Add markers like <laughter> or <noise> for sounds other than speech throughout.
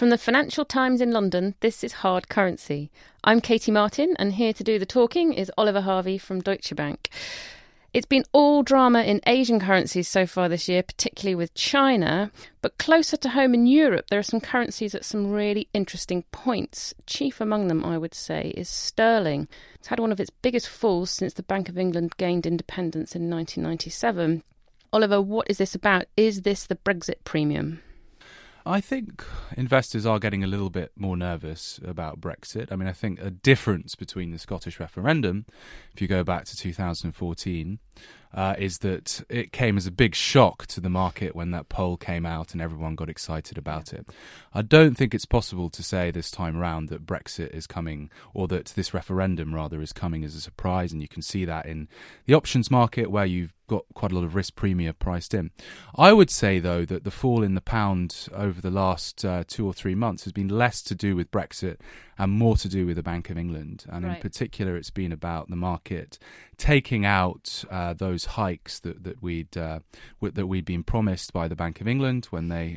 From the Financial Times in London, this is Hard Currency. I'm Katie Martin, and here to do the talking is Oliver Harvey from Deutsche Bank. It's been all drama in Asian currencies so far this year, particularly with China. But closer to home in Europe, there are some currencies at some really interesting points. Chief among them, I would say, is sterling. It's had one of its biggest falls since the Bank of England gained independence in 1997. Oliver, what is this about? Is this the Brexit premium? I think investors are getting a little bit more nervous about Brexit. I mean, I think a difference between the Scottish referendum, if you go back to 2014, uh, is that it came as a big shock to the market when that poll came out and everyone got excited about it. I don't think it's possible to say this time round that Brexit is coming, or that this referendum rather is coming as a surprise, and you can see that in the options market where you've got quite a lot of risk premium priced in. I would say, though, that the fall in the pound over the last uh, two or three months has been less to do with Brexit and more to do with the Bank of England. And Right. in particular, it's been about the market taking out uh, those hikes that, that, we'd, uh, w- that we'd been promised by the Bank of England when they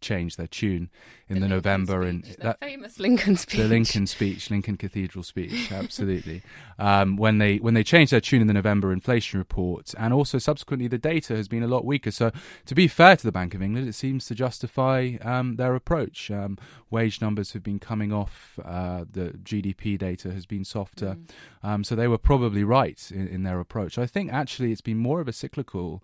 changed their tune in the, November. and the famous Lincoln speech. the Lincoln speech, Lincoln Cathedral speech, absolutely. um, when they when they changed their tune in the November inflation report, and also subsequently the data has been a lot weaker. So to be fair to the Bank of England, it seems to justify um, their approach. Um, wage numbers have been coming off. Uh, the GDP data has been softer. Um, so they were probably right in, in their approach. I think actually it's been more of a cyclical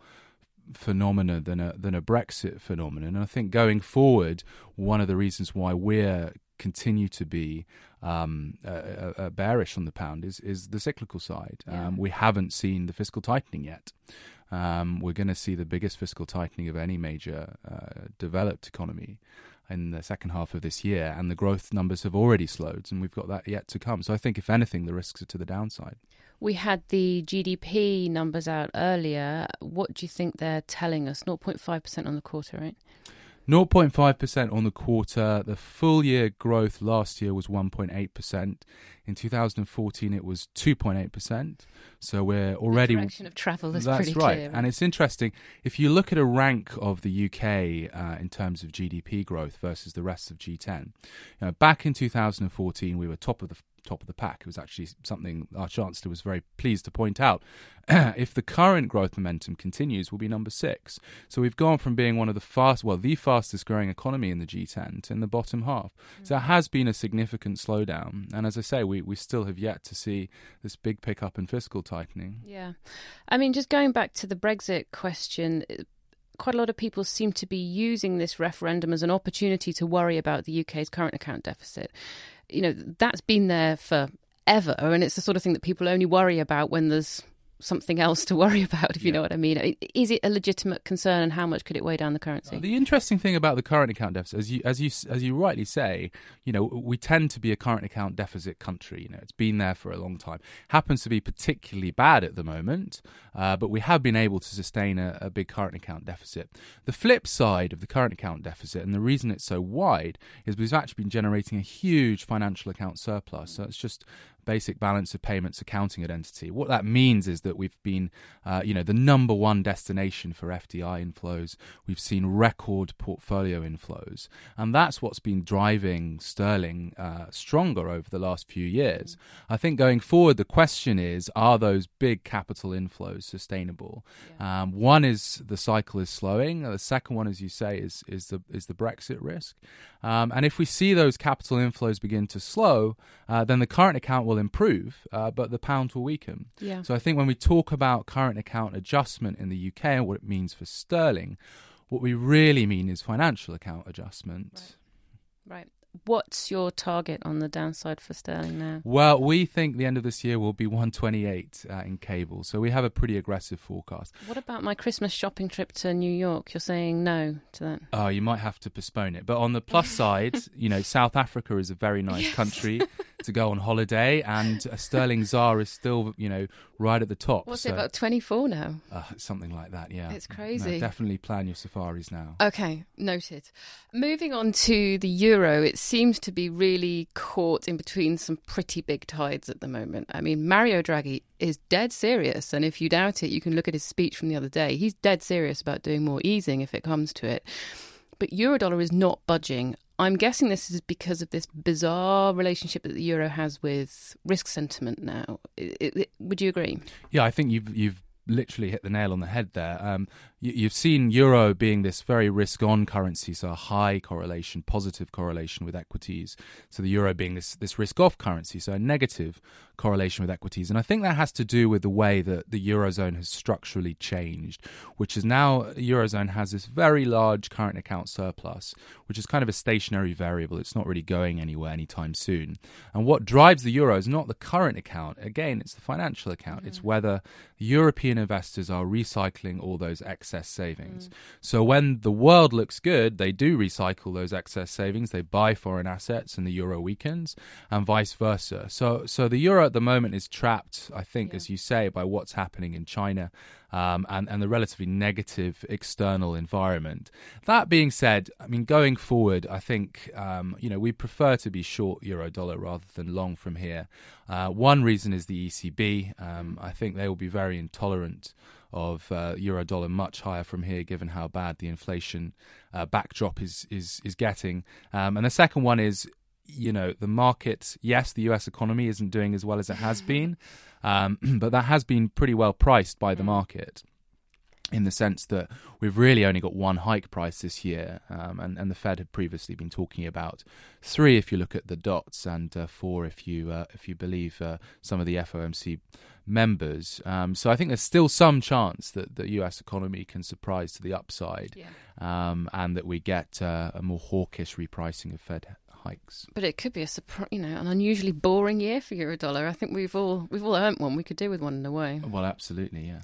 phenomena than a than a Brexit phenomenon. And I think going forward, one of the reasons why we're continue to be um, uh, uh, bearish on the pound is is the cyclical side. Yeah. Um, we haven't seen the fiscal tightening yet. Um, we're going to see the biggest fiscal tightening of any major uh, developed economy in the second half of this year, and the growth numbers have already slowed, and we've got that yet to come. So I think, if anything, the risks are to the downside. We had the GDP numbers out earlier. What do you think they're telling us? 0.5% on the quarter, right? 0.5% on the quarter. The full year growth last year was 1.8%. In 2014, it was 2.8%. So we're already. the direction of travel is That's pretty right. clear. And it's interesting. If you look at a rank of the UK uh, in terms of GDP growth versus the rest of G10, you know, back in 2014, we were top of the top of the pack. It was actually something our chancellor was very pleased to point out. <clears throat> if the current growth momentum continues, we'll be number six. So we've gone from being one of the fast, well, the fastest growing economy in the G10 to in the bottom half. So it mm. has been a significant slowdown. And as I say, we, we still have yet to see this big pickup in fiscal tightening. Yeah. I mean, just going back to the Brexit question, quite a lot of people seem to be using this referendum as an opportunity to worry about the UK's current account deficit. You know, that's been there for ever and it's the sort of thing that people only worry about when there's something else to worry <laughs> about, if you know what I mean. Is it a legitimate concern, and how much could it weigh down the currency? The interesting thing about the current account deficit, as you as you as you rightly say, you know, we tend to be a current account deficit country. You know, it's been there for a long time. Happens to be particularly bad at the moment, uh, but we have been able to sustain a, a big current account deficit. The flip side of the current account deficit, and the reason it's so wide, is we've actually been generating a huge financial account surplus. So it's just basic balance of payments accounting identity. What that means is that we've been, uh, you know, the number one destination for FDI inflows. We've seen record portfolio inflows, and that's what's been driving sterling uh, stronger over the last few years. I think going forward, the question is: Are those big capital inflows sustainable? Um, one is the cycle is slowing. The second one, as you say, is is the is the Brexit risk. Um, and if we see those capital inflows begin to slow, uh, then the current account will improve, uh, but the pound will weaken. Yeah. So I think when we talk about current account adjustment in the UK and what it means for sterling, what we really mean is financial account adjustment. Right. What's your target on the downside for sterling now? Well, we think the end of this year will be 128 uh, in cable, so we have a pretty aggressive forecast. What about my Christmas shopping trip to New York? You're saying no to that? Oh, you might have to postpone it. But on the plus <laughs> side, you know, South Africa is a very nice Yes. country <laughs> to go on holiday, and a sterling ZAR is still, you know, right at the top. What's so, it about 24 now? Uh, something like that, yeah. It's No, crazy. definitely plan your safaris now. Okay, noted. Moving on to the euro, it seems to be really caught in between some pretty big tides at the moment. I mean, Mario Draghi is dead serious, and if you doubt it, you can look at his speech from the other day. He's dead serious about doing more easing if it comes to it. But eurodollar is not budging. I'm guessing this is because of this bizarre relationship that the euro has with risk sentiment now. I- I- would you agree? Yeah, I think you've you've literally hit the nail on the head there. Um, you've seen euro being this very risk-on currency, so a high correlation, positive correlation with equities. So the euro being this this risk-off currency, so a negative correlation with equities. And I think that has to do with the way that the eurozone has structurally changed, which is now eurozone has this very large current account surplus, which is kind of a stationary variable. It's not really going anywhere anytime soon. And what drives the euro is not the current account. Again, it's the financial account. It's mm. whether European investors are recycling all those excess savings. So when the world looks good, they do recycle those excess savings. They buy foreign assets and the euro weakens and vice versa. So so the euro at the moment is trapped, I think, as you say, by what's happening in China um, and, and the relatively negative external environment. That being said, I mean, going forward, I think, um, you know, we prefer to be short euro dollar rather than long from here. Uh, one reason is the ECB. Um, I think they will be very intolerant of uh, euro dollar much higher from here, given how bad the inflation uh, backdrop is is is getting. Um, and the second one is, you know, the market. Yes, the U.S. economy isn't doing as well as it has been, um, <clears throat> but that has been pretty well priced by the market. In the sense that we've really only got one hike price this year, um, and, and the Fed had previously been talking about three if you look at the dots, and uh, four if you uh, if you believe uh, some of the FOMC members. Um, so I think there's still some chance that the US economy can surprise to the upside, um, and that we get uh, a more hawkish repricing of Fed hikes. But it could be a surprise, you know, an unusually boring year for eurodollar. I think we've all we've all earned one. We could do with one in a way. Well, absolutely, yeah.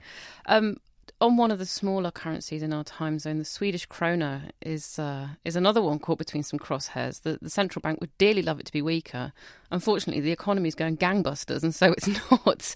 On one of the smaller currencies in our time zone, the Swedish krona is uh, is another one caught between some crosshairs. The, the central bank would dearly love it to be weaker. Unfortunately, the economy is going gangbusters, and so it's <laughs> not.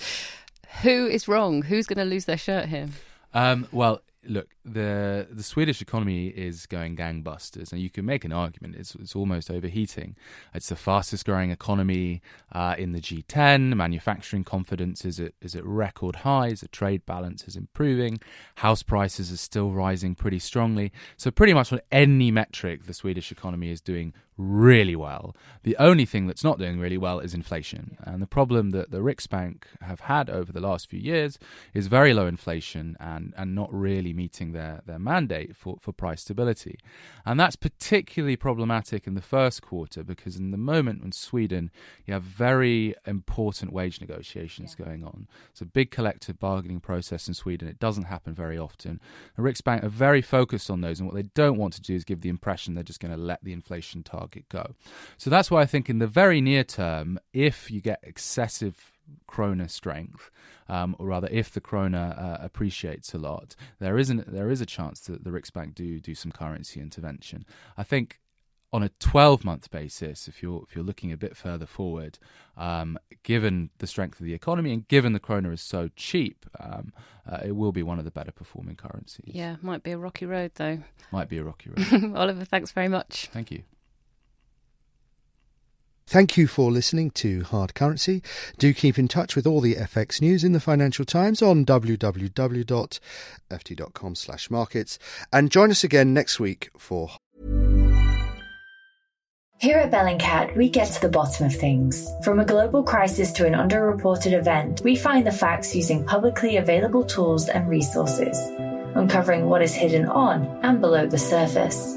Who is wrong? Who's going to lose their shirt here? Um, well, look, the the Swedish economy is going gangbusters, and you can make an argument it's it's almost overheating. It's the fastest growing economy uh, in the G10. Manufacturing confidence is at is at record highs. The trade balance is improving. House prices are still rising pretty strongly. So pretty much on any metric, the Swedish economy is doing really well. The only thing that's not doing really well is inflation. And the problem that the Riksbank have had over the last few years is very low inflation and, and not really meeting their, their mandate for, for price stability. And that's particularly problematic in the first quarter because in the moment when Sweden, you have very important wage negotiations going on. It's a big collective bargaining process in Sweden. It doesn't happen very often. The Riksbank are very focused on those, and what they don't want to do is give the impression they're just going to let the inflation target go. So that's why I think in the very near term, if you get excessive krona strength, um, or rather, if the krona uh, appreciates a lot, there isn't there is a chance that the Riksbank do do some currency intervention. I think on a 12 month basis, if you're if you're looking a bit further forward, um, given the strength of the economy and given the krona is so cheap, um, uh, it will be one of the better performing currencies. Yeah, might be a rocky road though. Might be a rocky <laughs> road. Oliver, thanks very much. Thank you. Thank you for listening to Hard Currency. Do keep in touch with all the FX news in the Financial Times on www.ft.com slash markets and join us again next week for Here at Bellingcat, we get to the bottom of things. From a global crisis to an underreported event, we find the facts using publicly available tools and resources, uncovering what is hidden on and below the surface.